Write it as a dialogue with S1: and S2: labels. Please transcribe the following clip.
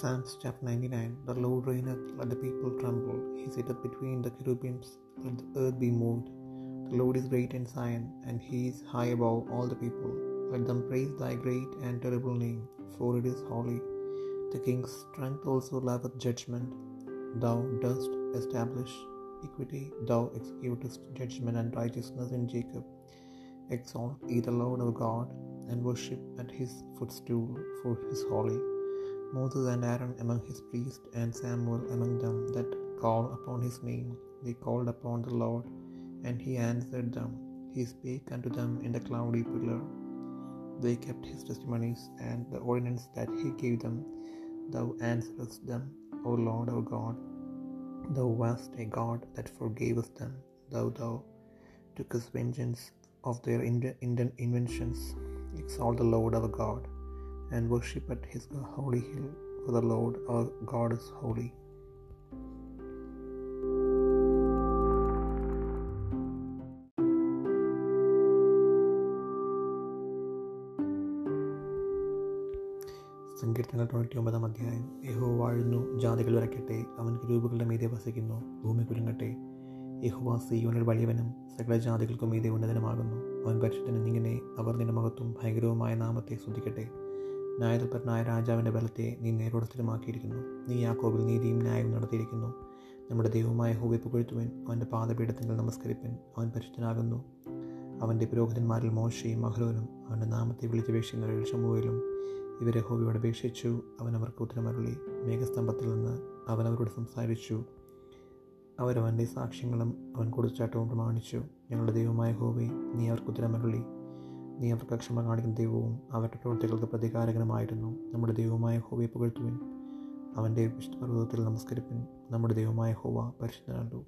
S1: Psalms chapter 99 The Lord reigneth, let the people tremble. He sitteth between the cherubims, let the earth be moved. The Lord is great in Zion, and he is high above all the people. Let them praise thy great and terrible name, for it is holy. The king's strength also loveth judgment. Thou dost establish equity, thou executest judgment and righteousness in Jacob. Exalt ye the Lord our God, and worship at his footstool, for he is holy. Moses and Aaron among his priests, and Samuel among them that call upon his name, they called upon the Lord, and he answered them. He spake unto them in the cloudy pillar. They kept his testimonies and the ordinance that he gave them. Thou answerest them, O Lord our God. Thou wast a God that forgavest them, though thou tookest vengeance of their inventions. Exalt the Lord our God, and worship at his holy hill, for the Lord our God is holy. സങ്കീർത്തനങ്ങൾ തൊണ്ണൂറ്റി ഒമ്പതാം അധ്യായം. യഹോ വാഴുന്നു ജാതികൾ വരയ്ക്കട്ടെ അവൻ കിരൂപുകളുടെ മീതെ വസിക്കുന്നു ഭൂമി കുരുങ്ങട്ടെ യഹോവ സീയോനിൽ വലിയവനും സകല ജാതികൾക്കും മീതെ ഉന്നതനുമാകുന്നു. അവൻ പരിശുദ്ധനെന്നിങ്ങനെ അവർ നിന്റെ മഹത്വം ഭയങ്കരവുമായ നാമത്തെ ശ്രദ്ധിക്കട്ടെ ന്യായതൽപരനായ രാജാവിന്റെ ബലത്തെ നീ നേരോടസ്ഥിരമാക്കിയിരിക്കുന്നു നീ യാക്കോബിൽ നീതിയും ന്യായവും നടത്തിയിരിക്കുന്നു. നമ്മുടെ ദൈവമായ ഹോവെ പുകഴ്ത്തുവൻ. അവന്റെ പാദപീഠത്തിൽ നമസ്കരിപ്പൻ. അവൻ പരിശുദ്ധനാകുന്നു. അവന്റെ പുരോഹിതന്മാരിൽ മോശയും മഹലോനും അവന്റെ നാമത്തെ വിളിച്ചപേക്ഷിക്കുന്നവരിൽ ഷമുവിലും ഇവരെ ഹോവിയോട് അപേക്ഷിച്ചു. അവൻ അവർക്ക് ഉത്തരമരുളി. മേഘസ്തംഭത്തിൽ നിന്ന് അവൻ അവരോട് സംസാരിച്ചു. അവരവന്റെ സാക്ഷ്യങ്ങളും അവൻ കൊടുച്ചാട്ടവും പ്രമാണിച്ചു. ഞങ്ങളുടെ ദൈവമായ ഹോവെ നീ അവർക്ക് ഉത്തരമരളി. നീ കാണിക്കുന്ന ദൈവവും അവരുടെ പ്രവൃത്തികൾക്ക് പ്രതികാരകരമായിരുന്നു നമ്മുടെ ദൈവമായ ഹോവയെ പുകഴ്ത്തുവിൻ. അവന്റെ വിശുദ്ധ പർവതത്തിൽ നമസ്കരിപ്പിൻ. നമ്മുടെ ദൈവമായ ഹോവ പരിശുദ്ധനാണ്ടു